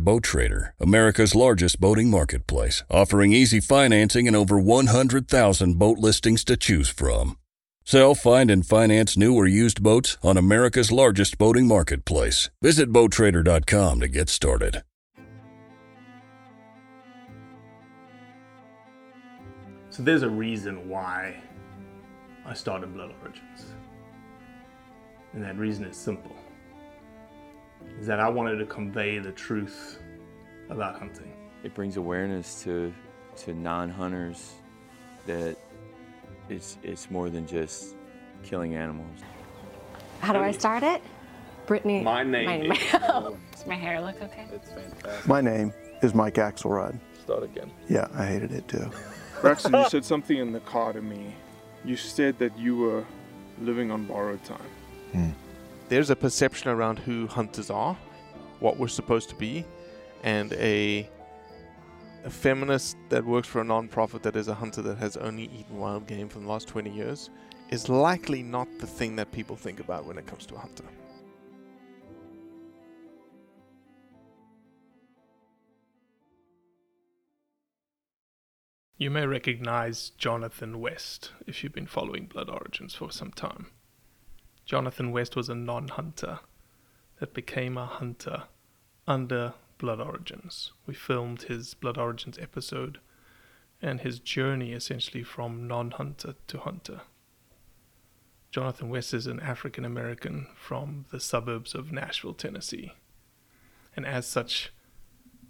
Boat Trader, America's largest boating marketplace, offering easy financing and over 100,000 boat listings to choose from. Sell, find, and finance new or used boats on America's largest boating marketplace. Visit BoatTrader.com to get started. So there's a reason why I started Blood Origins. And that reason is simple. Is that I wanted to convey the truth about hunting. It brings awareness to to non-hunters that it's it's more than just killing animals. How do I start it? Brittany. My name My name. is- Does my hair look okay? It's fantastic. My name is Mike Axelrod. Start again. Yeah, I hated it too. Braxton, you said something in the car to me. You said that you were living on borrowed time. Hmm. There's a perception around who hunters are, what we're supposed to be, and a, a feminist that works for a non-profit that is a hunter that has only eaten wild game for the last 20 years is likely not the thing that people think about when it comes to a hunter. You may recognize Jonathan West if you've been following Blood Origins for some time. Jonathan West was a non hunter that became a hunter under Blood Origins. We filmed his Blood Origins episode and his journey essentially from non hunter to hunter. Jonathan West is an African American from the suburbs of Nashville, Tennessee. And as such,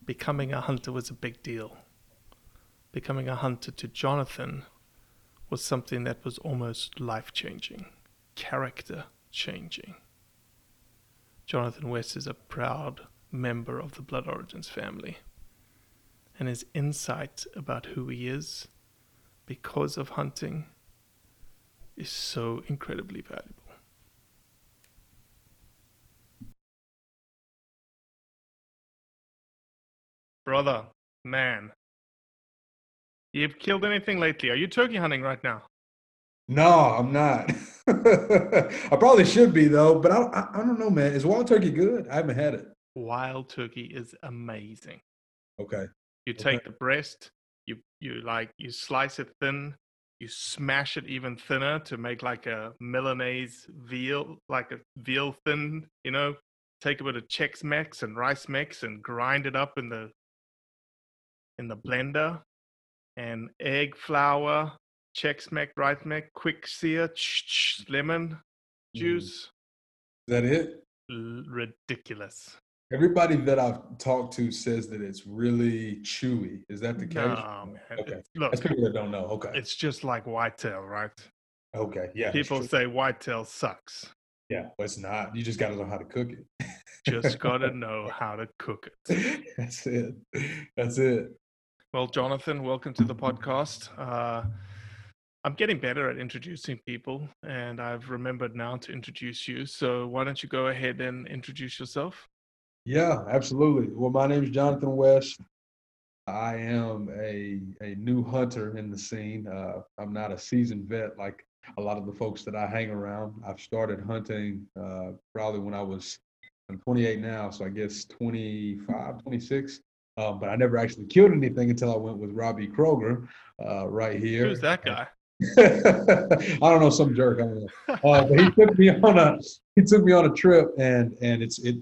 becoming a hunter was a big deal becoming a hunter to Jonathan was something that was almost life changing, character changing. Jonathan West is a proud member of the Blood Origins family, and his insight about who he is because of hunting is so incredibly valuable. Brother, man, You've killed anything lately? Are you turkey hunting right now? No, I'm not. I probably should be though, but I, I, I don't know, man. Is wild turkey good? I haven't had it. Wild turkey is amazing. Okay. You Okay. take the breast, you you like you slice it thin, you smash it even thinner to make like a Milanese veal, like a veal thin, you know, take a bit of Chex Mix and rice mix and grind it up in the in the blender and egg flour, Chex Mix, rice mix, quick sear, lemon juice. Is that it? L- ridiculous. Everybody that I've talked to says that it's really chewy. Is that the case? No, man. Okay. It's- Look, That's people that don't know. Okay. it's just like whitetail, right? Okay. Yeah. People say whitetail sucks. Yeah, well, it's not. You just got to know how to cook it. Just gotta know how to cook it. That's it. That's it. Well, Jonathan, welcome to the podcast. Uh, I'm getting better at introducing people, and I've remembered now to introduce you. So why don't you go ahead and introduce yourself? Yeah, absolutely. Well, my name is Jonathan West. I am a a new hunter in the scene. Uh, I'm not a seasoned vet like a lot of the folks that I hang around. I've started hunting uh, probably when I was I'm 28 now, so I guess 25, 26. Um, but I never actually killed anything until I went with Robbie Kroger uh, right here. Who's that guy? I don't know, some jerk. I don't know. Uh, but he took me on a he took me on a trip, and and it's it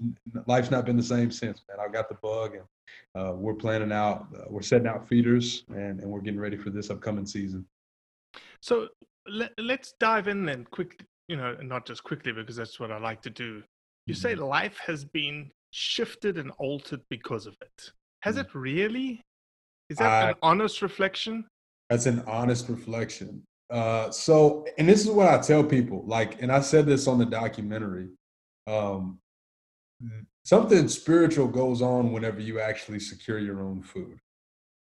life's not been the same since, man. I got the bug, and uh, we're planning out, uh, we're setting out feeders, and and we're getting ready for this upcoming season. So let, let's dive in then quickly, you know, not just quickly because that's what I like to do. You say Mm-hmm. life has been shifted and altered because of it. Has Mm. it really? Is that an honest reflection? That's an honest reflection. Uh, so, and this is what I tell people. Like, and I said this on the documentary. Um, something spiritual goes on whenever you actually secure your own food.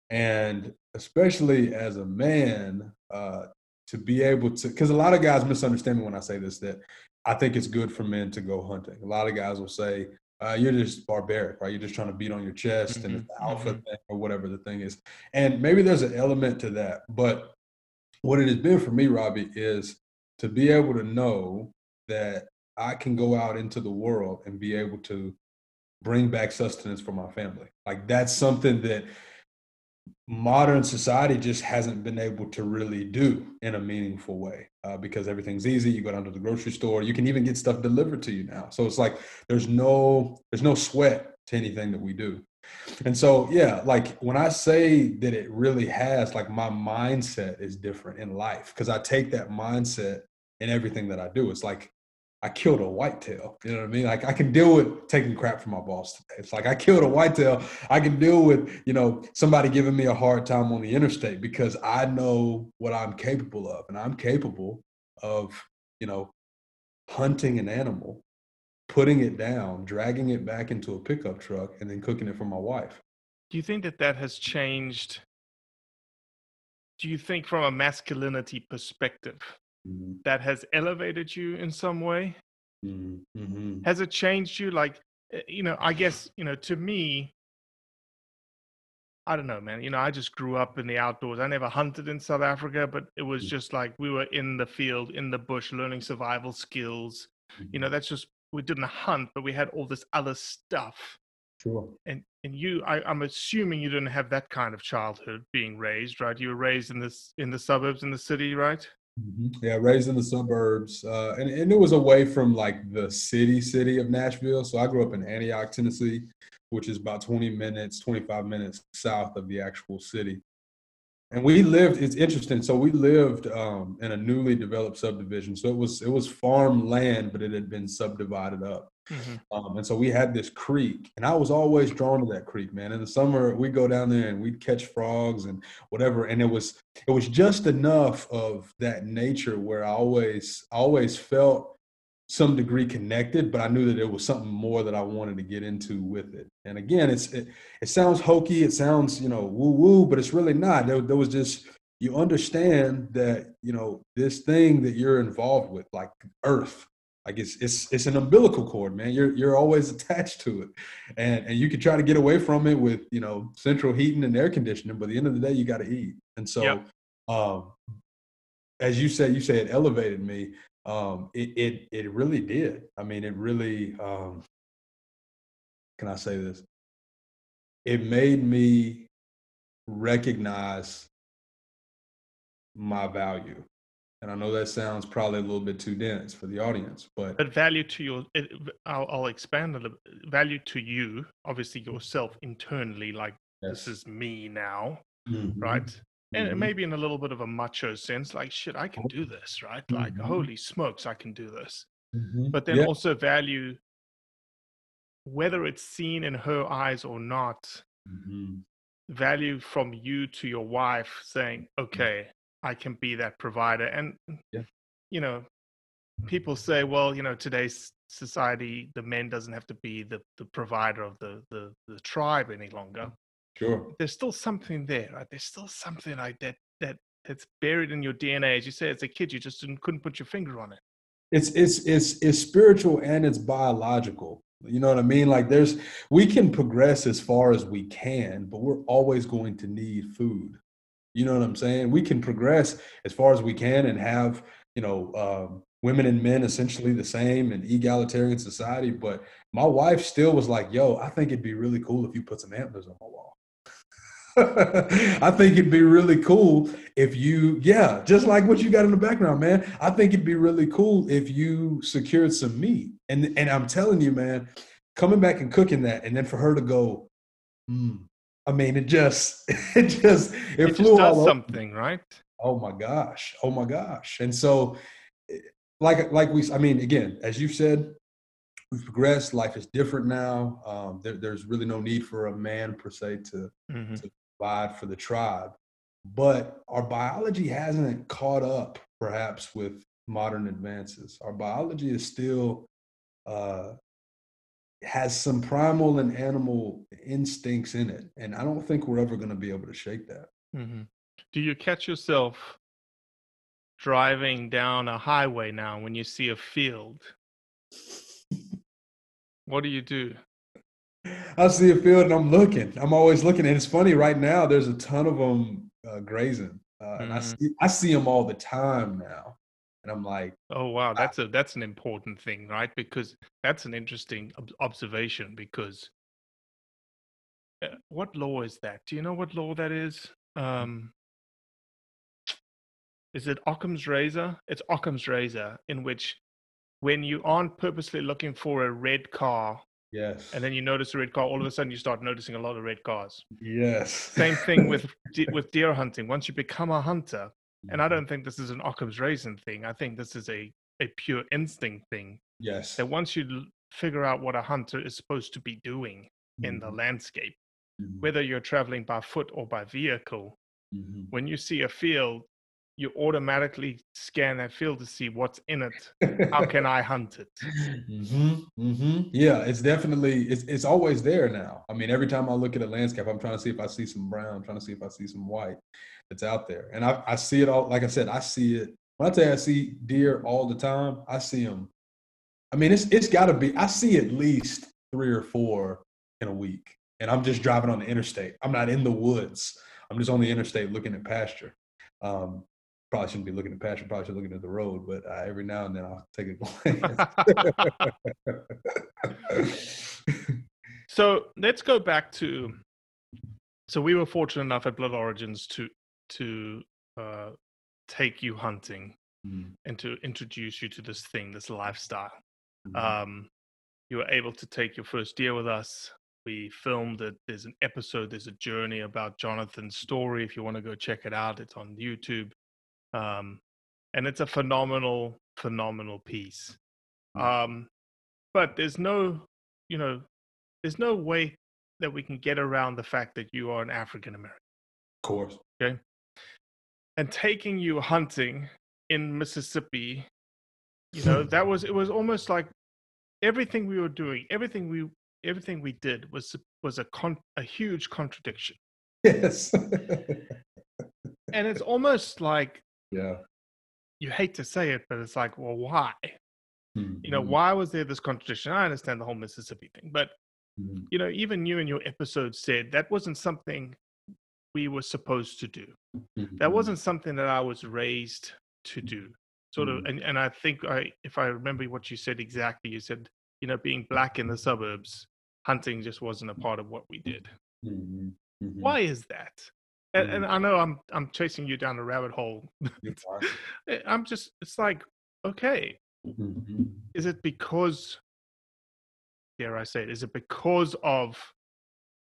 And especially as a man, uh, to be able to, because a lot of guys misunderstand me when I say this, that I think it's good for men to go hunting. A lot of guys will say, uh, you're just barbaric, right? You're just trying to beat on your chest mm-hmm. and it's the alpha mm-hmm. thing or whatever the thing is. And maybe there's an element to that. But what it has been for me, Robbie, is to be able to know that I can go out into the world and be able to bring back sustenance for my family. Like that's something that modern society just hasn't been able to really do in a meaningful way uh, because everything's easy you go down to the grocery store you can even get stuff delivered to you now. So it's like there's no there's no sweat to anything that we do. And so yeah like when i say that it really has like my mindset is different in life because i take that mindset in everything that i do. It's like I killed a whitetail. You know what I mean? Like I can deal with taking crap from my boss today. It's like I killed a whitetail. I can deal with, you know, somebody giving me a hard time on the interstate because I know what I'm capable of. And I'm capable of, you know, hunting an animal, putting it down, dragging it back into a pickup truck, and then cooking it for my wife. Do you think that that has changed? Do you think from a masculinity perspective, mm-hmm. that has elevated you in some way? Mm-hmm. mm-hmm. Has it changed you? Like, eh, you know, I guess, you know, to me, I don't know, man. You know, I just grew up in the outdoors. I never hunted in South Africa, but it was mm. just like we were in the field, in the bush, learning survival skills. You know, mm-hmm. that's just we didn't hunt, but we had all this other stuff. Sure. And and you, I, I'm assuming you didn't have that kind of childhood being raised, right? You were raised in this in the suburbs in the city, right? Mm-hmm. Yeah, raised in the suburbs, uh, and and it was away from like the city city of Nashville. So I grew up in Antioch, Tennessee, which is about 20 minutes, 25 minutes south of the actual city. And we lived. It's interesting. So we lived um, in a newly developed subdivision. So it was it was farm land, but it had been subdivided up. Mm-hmm. Um, and so we had this creek, and I was always drawn to that creek, man. In the summer, we'd go down there and we'd catch frogs and whatever. And it was it was just enough of that nature where I always always felt some degree connected, but I knew that there was something more that I wanted to get into with it. And again, it's it, it sounds hokey, it sounds you know woo woo, but it's really not. There, there was just you understand that you know this thing that you're involved with, like Earth like it's it's it's an umbilical cord, man. You're you're always attached to it, and and you can try to get away from it with you know central heating and air conditioning, but at the end of the day, you got to eat. And so, yep. um, as you said, you say it elevated me. Um, it it it really did. I mean, it really. Um, can I say this? It made me recognize my value and I know that sounds probably a little bit too dense for the audience, but but value to your, it, I'll, I'll, expand a little. Value to you, obviously yourself internally, like yes. this is me now, mm-hmm. right? And mm-hmm. maybe in a little bit of a macho sense, like shit, I can do this, right? Like mm-hmm. holy smokes, I can do this. Mm-hmm. But then yeah. also value, whether it's seen in her eyes or not, mm-hmm. value from you to your wife saying, okay, I can be that provider. And yeah. you know, people say, well, you know, today's society, the men doesn't have to be the, the provider of the, the the tribe any longer. Sure. There's still something there, right? There's still something like that that that's buried in your DNA. As you say, as a kid, you just couldn't put your finger on it. It's it's it's it's spiritual and it's biological. You know what I mean? Like there's we can progress as far as we can, but we're always going to need food. You know what I'm saying? We can progress as far as we can and have, you know, um, women and men essentially the same in egalitarian society. But my wife still was like, yo, I think it'd be really cool if you put some antlers on my wall. I think it'd be really cool if you, yeah, just like what you got in the background, man. I think it'd be really cool if you secured some meat. And and I'm telling you, man, coming back and cooking that, and then for her to go, mm, I mean, it just, it just, it, it flew just all something, right? Oh my gosh! Oh my gosh! And so, like, like we, I mean, again, as you said, we've progressed. Life is different now. Um, there, there's really no need for a man per se to, mm-hmm. to provide for the tribe, but our biology hasn't caught up, perhaps, with modern advances. Our biology is still uh, has some primal and animal instincts in it, and I don't think we're ever going to be able to shake that. hmm Do you catch yourself driving down a highway now when you see a field? What do you do? I see a field and I'm looking. I'm always looking, and it's funny. Right now, there's a ton of them uh, grazing, uh, and I Mhm. see I see them all the time now, and I'm like, Oh wow, that's a that's an important thing, right? Because that's an interesting ob- observation. Because uh, what law is that? Do you know what law that is? Um, is it Occam's razor? It's Occam's razor, in which when you aren't purposely looking for a red car, yes, and then you notice a red car, all of a sudden you start noticing a lot of red cars. yes, Same thing with de- with deer hunting. Once you become a hunter, and Mm-hmm. I don't think this is an Occam's razor thing. I think this is a a pure instinct thing. yes, That once you l- figure out what a hunter is supposed to be doing in the Mhm. landscape, Mhm. whether you're traveling by foot or by vehicle, Mhm. when you see a field, you automatically scan that field to see what's in it. How can I hunt it? hmm hmm Yeah, it's definitely it's it's always there now. I mean, every time I look at a landscape, I'm trying to see if I see some brown, trying to see if I see some white that's out there, and I I see it all. Like I said, I see it. When I tell you I see deer all the time, I see them. I mean, it's it's got to be. I see at least three or four in a week, and I'm just driving on the interstate. I'm not in the woods. I'm just on the interstate looking at pasture. Um, probably shouldn't be looking at pasture. Probably should be looking at the road, but uh, every now and then I'll take a glance. So let's go back to. So we were fortunate enough at Blood Origins to to uh, take you hunting Mm, and to introduce you to this thing, this lifestyle. mhm. Um, you were able to take your first deer with us. We filmed it. There's an episode. There's a journey about Jonathan's story. If you want to go check it out, it's on YouTube. Um, and it's a phenomenal, phenomenal piece. Um, but there's no, you know, there's no way that we can get around the fact that you are an African American. Of course. Okay. And taking you hunting in Mississippi, you know, that was it was almost like everything we were doing, everything we everything we did was was a con a huge contradiction. Yes. And it's almost like yeah. you hate to say it, but it's like, well, why? You know, Mhm, why was there this contradiction? I understand the whole Mississippi thing, but mhm. you know, even you in your episode said that wasn't something we were supposed to do. That Mhm. wasn't something that I was raised to do. Sort of, Mhm. and, and I think I, if I remember what you said exactly, you said, you know, being black in the suburbs, hunting just wasn't a part of what we did. Mhm, mhm. Why is that? And, Mm. and I know I'm I'm chasing you down a rabbit hole. Eh, I'm just, it's like, okay, Mhm. is it because, dare I say it, is it because of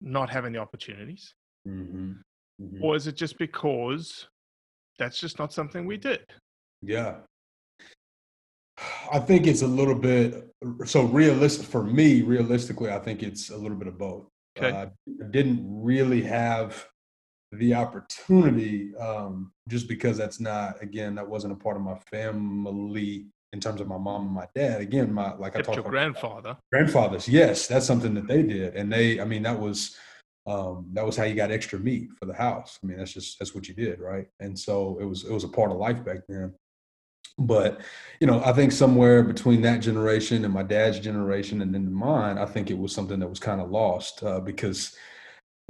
not having the opportunities? Mhm. Mhm. Or is it just because that's just not something we did? Yeah. I think it's a little bit so realistic for me. Realistically, I think it's a little bit of both. Okay. Uh, I didn't really have the opportunity um, just because that's not again that wasn't a part of my family in terms of my mom and my dad. Again, my like I talked your about grandfather. grandfathers. Yes, that's something that they did, and they. I mean, that was um, that was how you got extra meat for the house. I mean, that's just that's what you did, right? And so it was it was a part of life back then. But you know, I think somewhere between that generation and my dad's generation and then mine, I think it was something that was kind of lost uh, because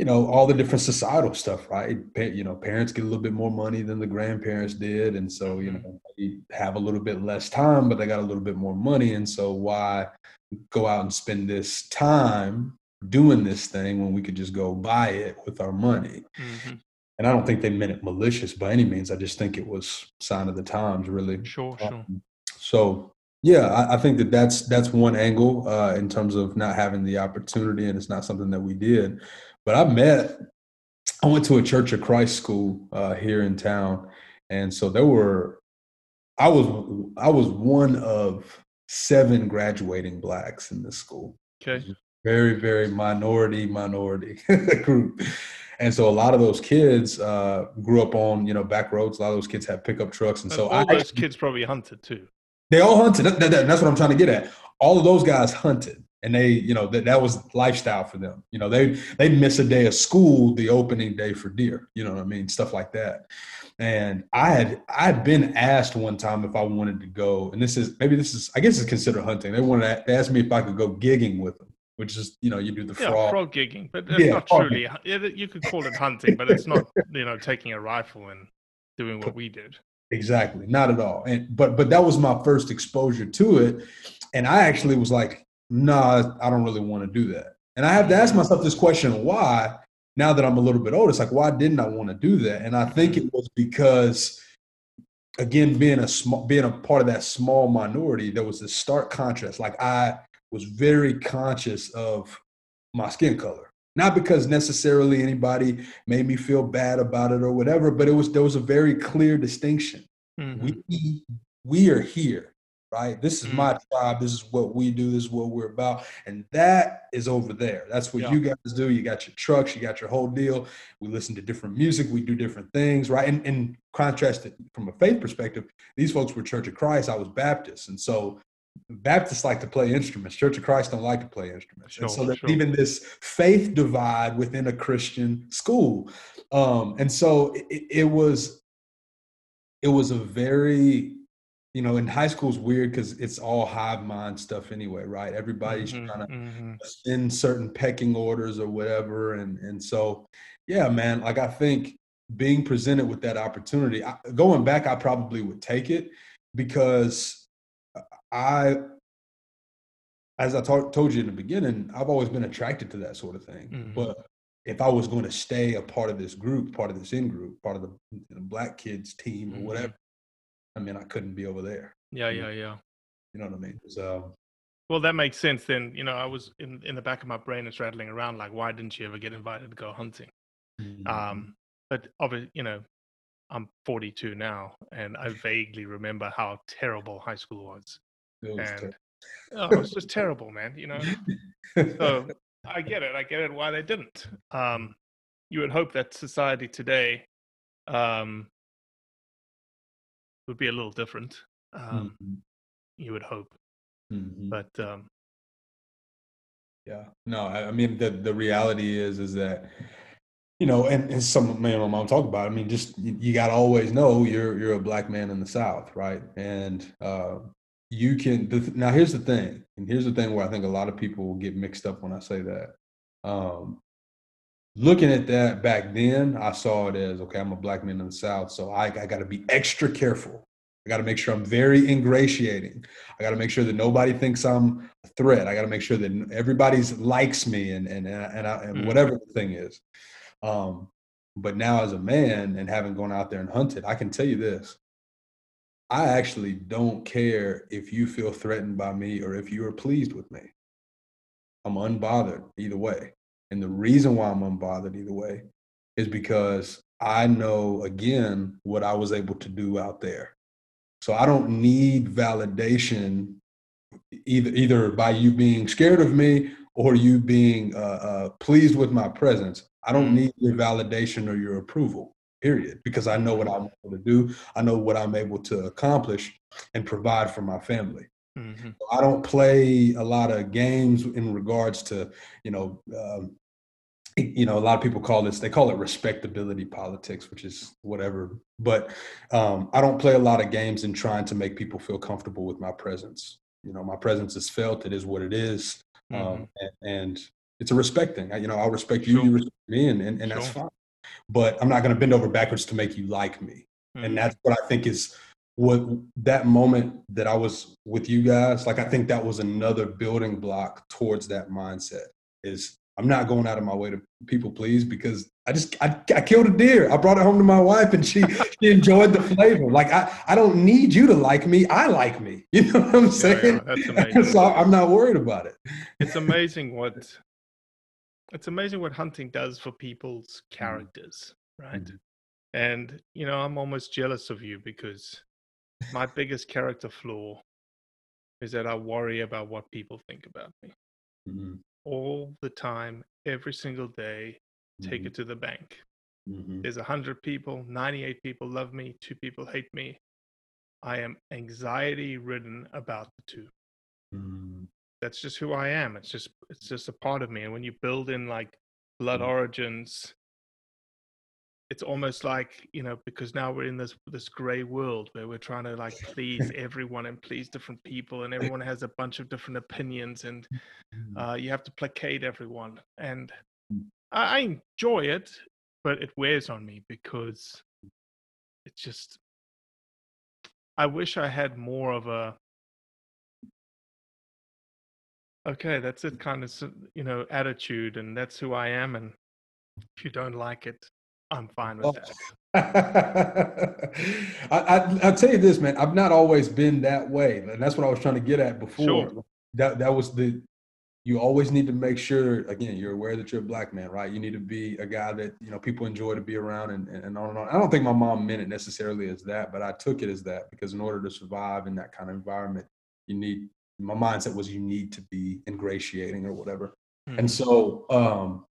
you know all the different societal stuff, right? You know, parents get a little bit more money than the grandparents did, and so you know they have a little bit less time, but they got a little bit more money, and so why go out and spend this time doing this thing when we could just go buy it with our money? hmm And I don't think they meant it malicious by any means. I just think it was sign of the times, really. Sure, sure. Um, so yeah, I, I think that that's that's one angle uh, in terms of not having the opportunity, and it's not something that we did. But I met, I went to a Church of Christ school uh, here in town, and so there were, I was I was one of seven graduating blacks in this school. Okay. very very minority minority group. And so a lot of those kids uh, grew up on you know back roads. A lot of those kids have pickup trucks. And And so all I, those kids probably hunted too. they all hunted. That, that- that's what i'm trying to get at. All of those guys hunted and they you know that that was lifestyle for them you know they they'd miss a day of school the opening day for deer you know what i mean stuff like that and i had i had been asked one time if i wanted to go and this is maybe this is i guess it's considered hunting they wanted to ask me if i could go gigging with them which is you know you do the yeah, frog frog gigging, but it's Yeah, not frog truly. You could call it hunting, but it's not. You know, taking a rifle and doing what we did. Exactly, not at all. And but but that was my first exposure to it, and I actually was like, nah, I don't really want to do that. And I have to ask myself this question: Why? Now that I'm a little bit older, it's like, why didn't I want to do that? And I think it was because, again, being a small, being a part of that small minority, there was this stark contrast. Like I was very conscious of my skin color not because necessarily anybody made me feel bad about it or whatever but it was there was a very clear distinction Mhm. we we are here right? This is my tribe. This is what we do. This is what we're about. And that is over there. That's what Yeah. you guys do. You got your trucks. You got your whole deal. We listen to different music. We do different things right? And, and contrast from a faith perspective these folks were church of christ. I was baptist. And so Baptists like to play instruments. Church of Christ don't like to play instruments. and so there's sure. even this faith divide within a Christian school. Um, and so it, it was it was a very you know in high school is weird because it's all hive mind stuff anyway right everybody's Mhm, trying to mhm. in certain pecking orders or whatever and and so yeah man like i think being presented with that opportunity I, going back i probably would take it because i as i to- told you in the beginning i've always been attracted to that sort of thing Mhm. but if i was going to stay a part of this group part of this in group part of the, black kids team or Mhm. whatever i mean i couldn't be over there Yeah, yeah, yeah. you know what i mean so Well, that makes sense. Then you know, I was in in the back of my brain, it's rattling around like, why didn't you ever get invited to go hunting? Mm-hmm. Um, but obviously, you know, I'm 42 now, and I vaguely remember how terrible high school was. it was and ter- oh, it was just terrible, man. You know. So I get it. I get it. Why they didn't. Um, you would hope that society today um, would be a little different. Um, Mhm. You would hope, Mhm. but um, Yeah. No, I, I mean the the reality is is that you know, and, and some man, my mom talked about. it, I mean, just you, you got to always know you're you're a black man in the South, right? And uh, you can. Th- now, here's the thing, and here's the thing where I think a lot of people will get mixed up when I say that. Um, looking at that back then, I saw it as okay, I'm a black man in the South, so I, I got to be extra careful. I got to make sure I'm very ingratiating. I got to make sure that nobody thinks I'm a threat. I got to make sure that everybody's likes me and and and, and, I, and Mhm. whatever the thing is. Um, but now, as a man and having gone out there and hunted, I can tell you this: I actually don't care if you feel threatened by me or if you are pleased with me. I'm unbothered either way. And the reason why I'm unbothered either way is because I know again what I was able to do out there. So I don't need validation either either by you being scared of me or you being uh, uh, pleased with my presence. I don't Mhm. need your validation or your approval. Period. Because I know what I'm able to do. I know what I'm able to accomplish and provide for my family. mhm. I don't play a lot of games in regards to, you know, um, you know, a lot of people call this, they call it respectability politics, which is whatever. But um, I don't play a lot of games in trying to make people feel comfortable with my presence. You know, my presence is felt. It is what it is. Um, and, and it's a respect thing. I- You know, I'll respect you, you respect me, and, and, and that's fine. But I'm not going to bend over backwards to make you like me Mhm. and that's what I think is what that moment that I was with you guys. Like I think that was another building block towards that mindset. Is I'm not going out of my way to people please because I just I, I killed a deer. I brought it home to my wife and she she enjoyed the flavor. Like I I don't need you to like me. I like me. You know what I'm saying? yeah, that's amazing. so I'm not worried about it. it's amazing what it's amazing what hunting does for people's characters, right? Mhm. And you know, I'm almost jealous of you because my biggest character flaw is that I worry about what people think about me Mhm, all the time, every single day. Take mhm, it to the bank. mhm, There's a hundred people, 98 people love me, two people hate me. I am anxiety ridden about the two. mhm, that's just who I am. It's just it's just a part of me. And when you build in like blood origins, it's almost like you know because now we're in this this gray world where we're trying to like please everyone and please different people and everyone has a bunch of different opinions and uh, you have to placate everyone. And I, I enjoy it but it wears on me because it's just i wish i had more of a okay that's it kind of you know attitude and that's who i am and if you don't like it i'm fine with that I, I, I'll tell you this, man. I've not always been that way, and that's what I was trying to get at before. Sure. That that was the. You always need to make sure, again, you're aware that you're a black man, right? You need to be a guy that you know people enjoy to be around, and and on and on. I don't think my mom meant it necessarily as that, but I took it as that because in order to survive in that kind of environment, you need. My mindset was you need to be ingratiating or whatever, and Mhm. so um,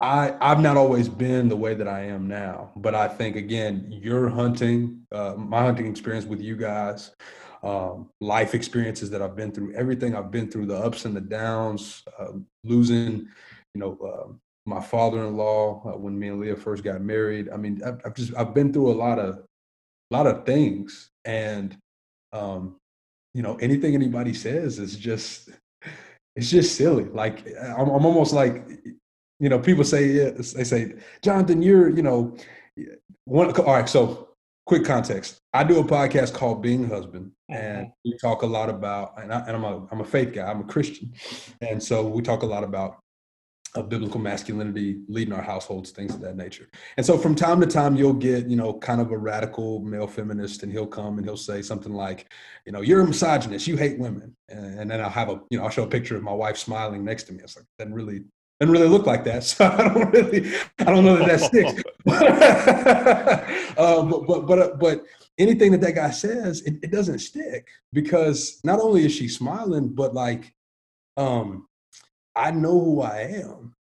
I I've not always been the way that I am now, but I think again, your hunting, uh, my hunting experience with you guys, um, life experiences that I've been through, everything I've been through, the ups and the downs, uh, losing, you know, uh, my father-in-law uh, when me and Leah first got married. I mean, I've, I've just I've been through a lot of, a lot of things, and um, you know, anything anybody says is just, it's just silly. Like I'm, I'm almost like you know, people say, yeah, they say, Jonathan, you're, you know, one. All right, so quick context. I do a podcast called Being Husband, and we talk a lot about, and, I, and I'm a, I'm a faith guy, I'm a Christian, and so we talk a lot about uh, biblical masculinity, leading our households, things of that nature. And so from time to time, you'll get, you know, kind of a radical male feminist, and he'll come and he'll say something like, you know, you're a misogynist, you hate women, and, and then I'll have a, you know, I'll show a picture of my wife smiling next to me. It's like that really doesn't really look like that. So I don't really, I don't know that that sticks. um, but but but, uh, but anything that that guy says, it, it doesn't stick because not only is she smiling, but like, um, I know who I am,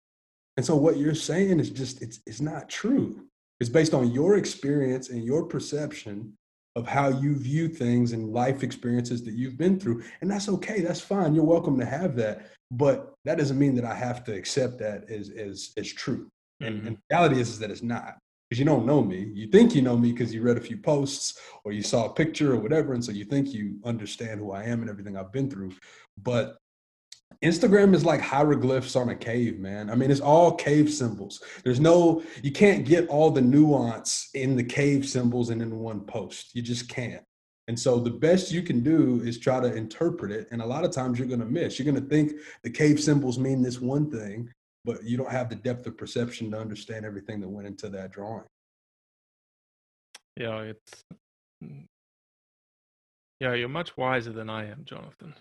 and so what you're saying is just it's it's not true. It's based on your experience and your perception of how you view things and life experiences that you've been through, and that's okay. That's fine. You're welcome to have that but that doesn't mean that I have to accept that as as as true. And, mm-hmm. and the reality is, is that it's not because you don't know me. You think you know me because you read a few posts or you saw a picture or whatever, and so you think you understand who I am and everything I've been through. But Instagram is like hieroglyphs on a cave, man. I mean, it's all cave symbols. There's no, you can't get all the nuance in the cave symbols and in one post. You just can't. And so the best you can do is try to interpret it. And a lot of times you're going to miss. You're going to think the cave symbols mean this one thing, but you don't have the depth of perception to understand everything that went into that drawing. Yeah, it's. mm. Yeah, you're much wiser than I am, Jonathan.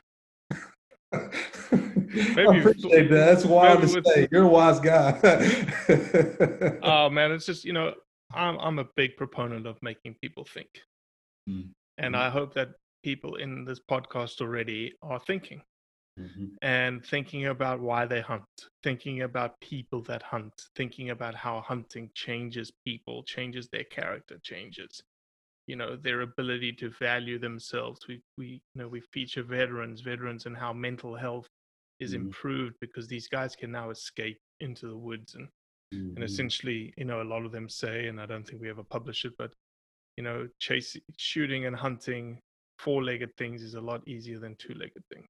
I appreciate that. That's wild maybe to say. You're a wise guy. oh man, it's just you know, I'm I'm a big proponent of making people think, Mm. and I hope that people in this podcast already are thinking Mhm. and thinking about why they hunt, thinking about people that hunt, thinking about how hunting changes people, changes their character, changes, you know, their ability to value themselves. We we you know we feature veterans, veterans, and how mental health is Mhm. improved because these guys can now escape into the woods and and Mhm. essentially, you know, a lot of them say, and I don't think we ever publish it, but you know, chasing, shooting, and hunting four-legged things is a lot easier than two-legged things.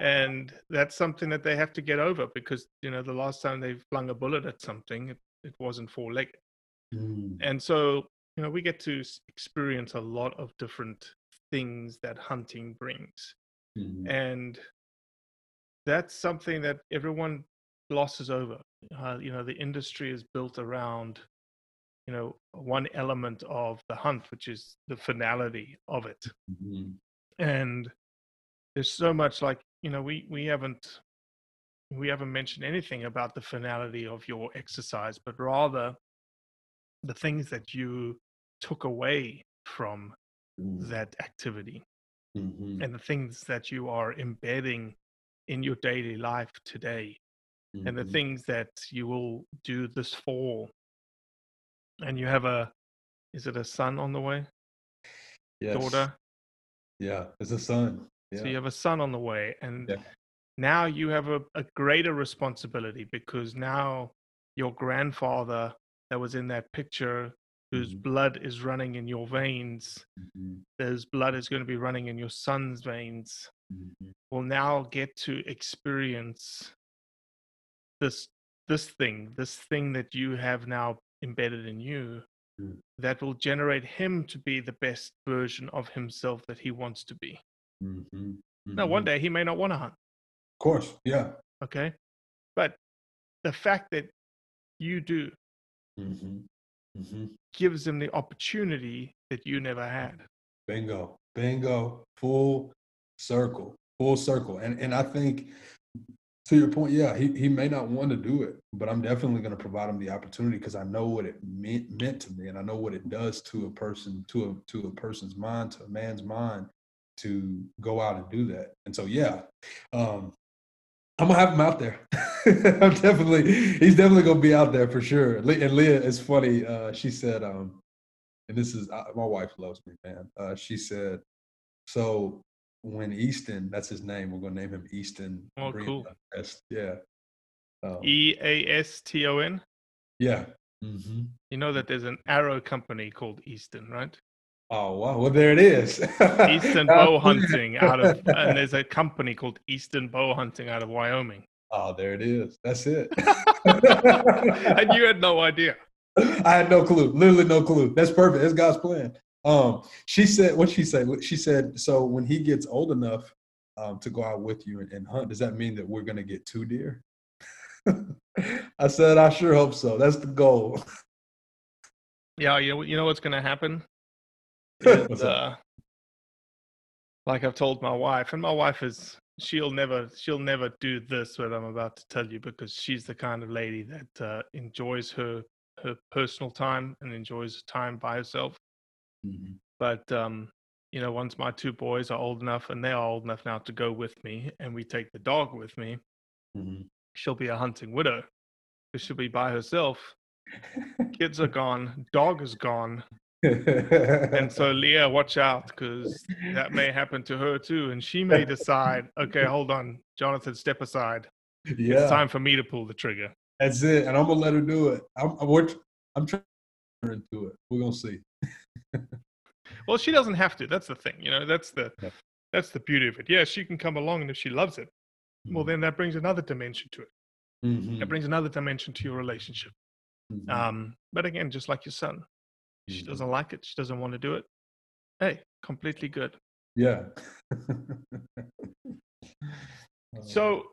And that's something that they have to get over because you know the last time they flung a bullet at something, it, it wasn't four-legged. Mm. And so, you know, we get to experience a lot of different things that hunting brings. Mhm. And that's something that everyone glosses over. Uh, you know, the industry is built around, you know, one element of the hunt, which is the finality of it. Mhm. And there's so much like, you know, we, we haven't we haven't mentioned anything about the finality of your exercise, but rather the things that you took away from Mm. that activity Mhm. and the things that you are embedding in your daily life today and the Mhm. things that you will do this fall and you have a is it a son on the way Yes. daughter Yeah, it's a son. Yeah. So you have a son on the way, and Yeah. now you have a, a greater responsibility because now your grandfather that was in that picture, whose Mhm. blood is running in your veins, Mhm, whose blood is going to be running in your son's veins, mhm, will now get to experience this this thing, this thing that you have now embedded in you Mm. that will generate him to be the best version of himself that he wants to be. mhm, Now, one mhm. day he may not want to hunt, Of course, yeah. okay? But the fact that you do hmm hmm gives them the opportunity that you never had. Bingo, bingo, full circle, full circle. And and I think to your point, yeah, he, he may not want to do it, but I'm definitely going to provide him the opportunity because I know what it meant meant to me, and I know what it does to a person, to a to a person's mind, to a man's mind, to go out and do that. And so, yeah, um, I'm gonna have him out there. I'm definitely, he's definitely gonna be out there for sure. And Leah, it's funny. Uh, she said, um, and this is uh, my wife loves me, man. Uh, she said, so when Easton, that's his name, we're gonna name him Easton. Oh, cool. West. Yeah. Um, E A S T O N. yeah. hmm You know that there's an arrow company called Easton, right? Oh wow. Well, there it is. Eastern bow hunting out of, and there's a company called Eastern Bow Hunting out of Wyoming. Oh, there it is. That's it. and you had no idea. I had no clue, literally no clue. That's perfect. That's God's plan. Um, she said, what she said? She said, so when he gets old enough um, to go out with you and, and hunt, does that mean that we're gonna get two deer? I said, I sure hope so. That's the goal. Yeah, you know, you know what's going to happen? Is, uh, like I've told my wife, and my wife is she'll never she'll never do this what I'm about to tell you because she's the kind of lady that uh, enjoys her her personal time and enjoys time by herself. Mhm. But um, you know, once my two boys are old enough and they are old enough now to go with me, and we take the dog with me, Mhm. she'll be a hunting widow. She'll be by herself. Kids are gone. Dog is gone. And so Leah, watch out because that may happen to her too, and she may decide, okay, hold on, Jonathan, step aside. yeah, It's time for me to pull the trigger. that's it. And I'm gonna let her do it. I'm, I'm, I'm trying to her into it. We're gonna see. Well, she doesn't have to. That's the thing, you know. That's the Yeah. that's the beauty of it. Yeah, she can come along, and if she loves it, well, then that brings another dimension to it. Mhm. That brings another dimension to your relationship. Mhm. Um, but again, just like your son, she Mhm. doesn't like it. She doesn't want to do it. Hey, completely good. Yeah. So,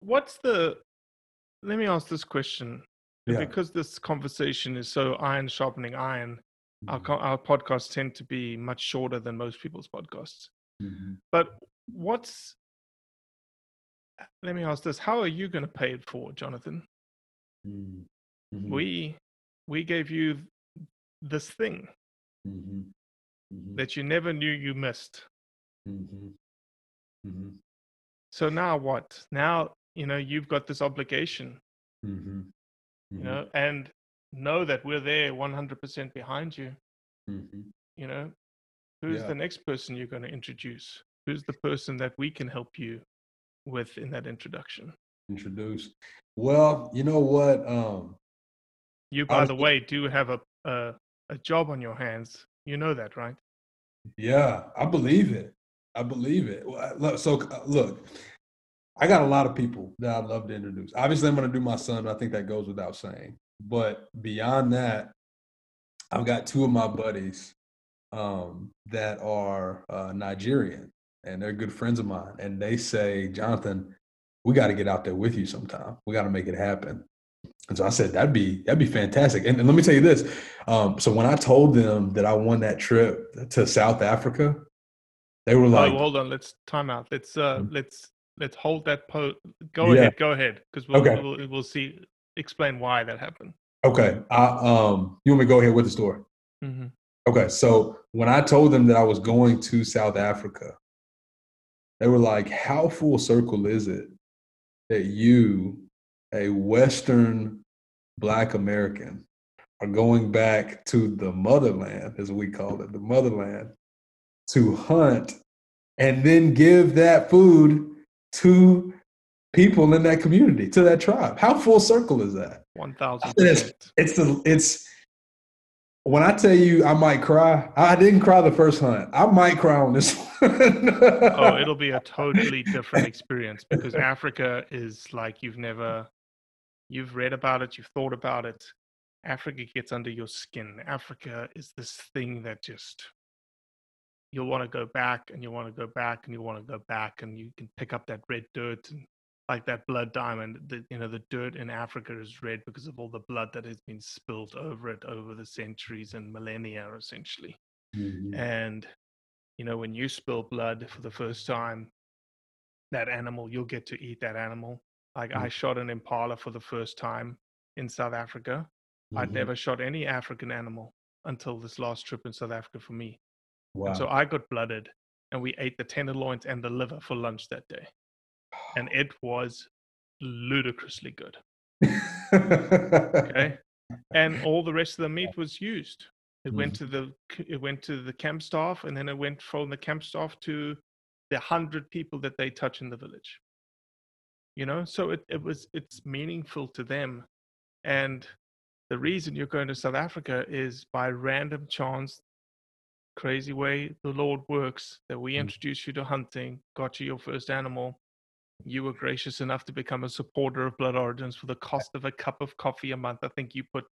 what's the? Let me ask this question. Yeah. Because this conversation is so iron sharpening iron, our Mhm. co- our podcasts tend to be much shorter than most people's podcasts. Mhm. But what's? Let me ask this: How are you going to pay it forward, Jonathan? Mhm. Mhm. We we gave you this thing Mhm. Mhm. that you never knew you missed. Mhm. Mhm. So now what? Now you know you've got this obligation Mhm. you Mhm. know and know that we're there 100% behind you you know who's Yeah. the next person you're going to introduce who's the person that we can help you with in that introduction Introduce. Well, you know what? Um, you by the way do have a, a a job on your hands you know that right yeah, I believe it. I believe it. So uh, look, I got a lot of people that I'd love to introduce. Obviously, I'm going to do my son. I think that goes without saying. But beyond that, I've got two of my buddies um, that are uh, Nigerian, and they're good friends of mine. And they say, Jonathan, we got to get out there with you sometime. We got to make it happen. And so I said, that'd be that'd be fantastic. And, and let me tell you this. Um, so when I told them that I won that trip to South Africa, they were like, oh hold on let's time out let's uh Mhm. let's let's hold that po go Yeah. ahead go ahead because we'll, Okay. we'll we'll see explain why that happened okay, I, um, you want me to go ahead with the story? hmm Okay, so when I told them that I was going to South Africa, they were like, How full circle is it that you, a Western Black American, are going back to the motherland, as we call it, the motherland, to hunt and then give that food to people in that community, to that tribe. How full circle is that? One thousand It's it's the it's when I tell you I might cry, I didn't cry the first hunt. I might cry on this one. Oh, it'll be a totally different experience because Africa is like you've never, you've read about it, you've thought about it. Africa gets under your skin. Africa is this thing that just you'll want to go back and you want to go back and you want to go back and you can pick up that red dirt and like that blood diamond. The, you know, the dirt in Africa is red because of all the blood that has been spilled over it over the centuries and millennia, essentially. Mhm. And you know, when you spill blood for the first time, that animal, you'll get to eat that animal. Like I shot an impala for the first time in South Africa. I'd Mhm. never shot any African animal until this last trip in South Africa for me. Wow. And so I got blooded and we ate the tenderloins and the liver for lunch that day. And it was ludicrously good. Okay. and all the rest of the meat was used. It went to the it went to the camp staff, and then it went from the camp staff to the hundred people that they touch in the village. You know, so it, it was it's meaningful to them, and the reason you're going to South Africa is by random chance, crazy way the Lord works that we introduced you to hunting, got you your first animal. You were gracious enough to become a supporter of Blood Origins for the cost of a cup of coffee a month. I think you put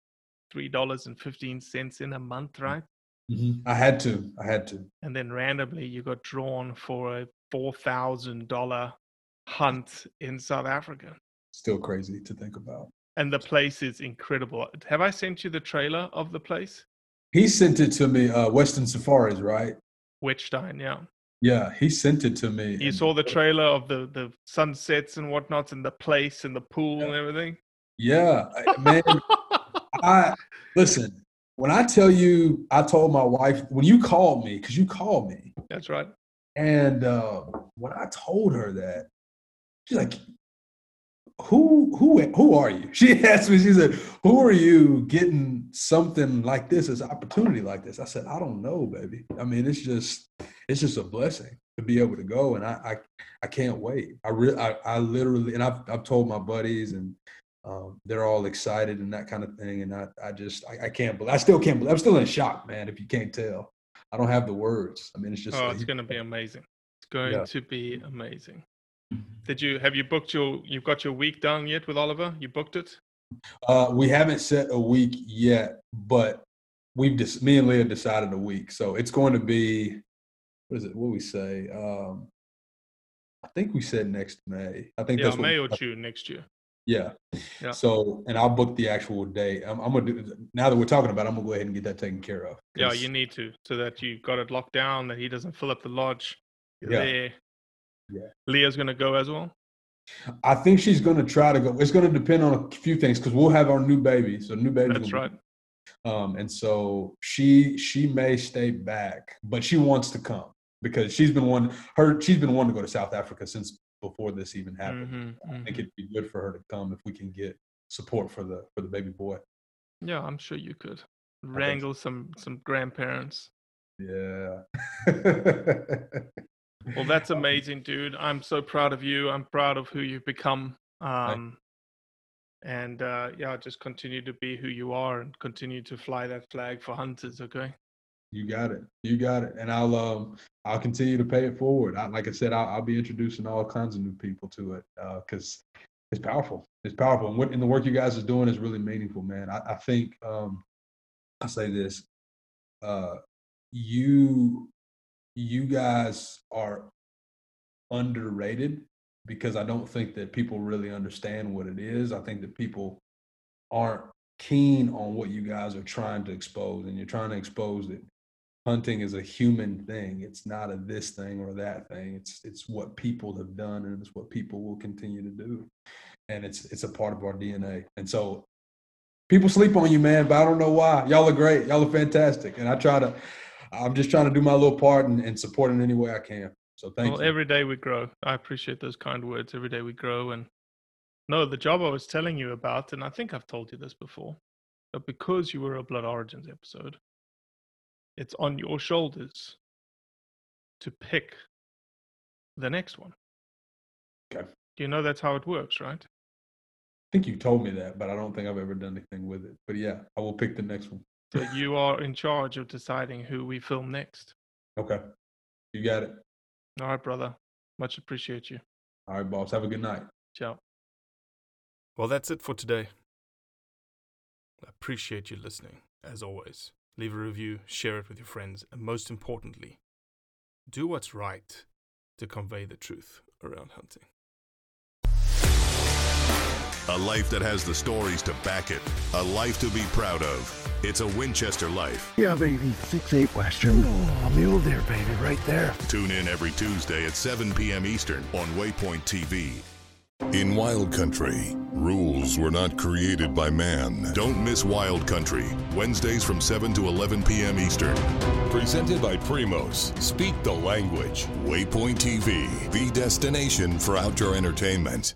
three dollars and fifteen cents in a month, right? Mhm. I had to. I had to. And then randomly you got drawn for a four thousand dollar hunt in South Africa. Still crazy to think about. And the place is incredible. Have I sent you the trailer of the place? He sent it to me. Uh, Western Safaris, right? Witchstein, yeah. Yeah, he sent it to me. You saw the trailer of the the sunsets and whatnot, and the place and the pool and everything. Yeah, man. I listen. When I tell you, I told my wife when you called me because you called me, That's right. and uh, when I told her that, she's like, "Who, who, who are you?" She asked me. She said, "Who are you getting something like this, as opportunity like this?" I said, "I don't know, baby. I mean, it's just, it's just a blessing to be able to go, and I, I, I can't wait. I really, I, I literally, and I've, I've told my buddies, and um, they're all excited and that kind of thing, and I, I just, I, I can't believe, I still can't believe, I'm still in shock, man. If you can't tell, I don't have the words. I mean, it's just, oh, it's going to be amazing. It's going Yeah. to be amazing. Did you have you booked your you've got your week done yet with Oliver? You booked it? Uh, we haven't set a week yet, but we've just me and Leah decided a week, so it's going to be what is it? What we say? Um, I think we said next May. I think Yeah, that's May or June next year. Yeah. Yeah. So, and I'll book the actual date. I'm, I'm gonna do now that we're talking about. it, I'm gonna go ahead and get that taken care of. Yeah, you need to so that you've got it locked down that he doesn't fill up the lodge. You're Yeah. there. Yeah. Leah's gonna go as well. I think she's gonna try to go. It's gonna depend on a few things because we'll have our new baby. So new baby. That's right. Um, and so she she may stay back, but she wants to come because she's been one her she's been wanting to go to South Africa since before this even happened. Mhm, I think it'd be good for her to come if we can get support for the for the baby boy. Yeah, I'm sure you could wrangle some some grandparents. Yeah. Well, that's amazing, dude. I'm so proud of you. I'm proud of who you've become. Um, and uh, yeah, just continue to be who you are and continue to fly that flag for hunters. Okay. You got it. You got it. And I'll um I'll continue to pay it forward. I, like I said, I'll, I'll be introducing all kinds of new people to it because it's powerful. It's powerful, and what and the work you guys are doing is really meaningful, man. I, I think um I say this, uh, you you guys are underrated because I don't think that people really understand what it is. I think that people aren't keen on what you guys are trying to expose, and you're trying to expose that hunting is a human thing. It's not a this thing or that thing. It's it's what people have done, and it's what people will continue to do, and it's it's a part of our DNA. And so, people sleep on you, man, but I don't know why. Y'all are great. Y'all are fantastic, and I try to. I'm just trying to do my little part and, and support in any way I can. So thank well, you. every day we grow. I appreciate those kind words. Every day we grow. And no, the job I was telling you about, and I think I've told you this before, but because you were a Blood Origins episode, it's on your shoulders to pick the next one. Okay. Do you know that's how it works, right? I think you told me that, but I don't think I've ever done anything with it. But yeah, I will pick the next one. So you are in charge of deciding who we film next. Okay. You got it. All right, brother. Much appreciate you. All right, boss. Have a good night. Ciao. Well, that's it for today. I appreciate you listening, as always. Leave a review, share it with your friends, and most importantly, do what's right to convey the truth around hunting. A life that has the stories to back it. A life to be proud of. It's a Winchester life. Yeah, baby. 6-8 Western. Oh, mule deer, baby, right there. Tune in every Tuesday at 7 p.m. Eastern on Waypoint TV. In Wild Country, rules were not created by man. Don't miss Wild Country, Wednesdays from 7 to 11 p.m. Eastern. Presented by Primos. Speak the language. Waypoint TV, the destination for outdoor entertainment.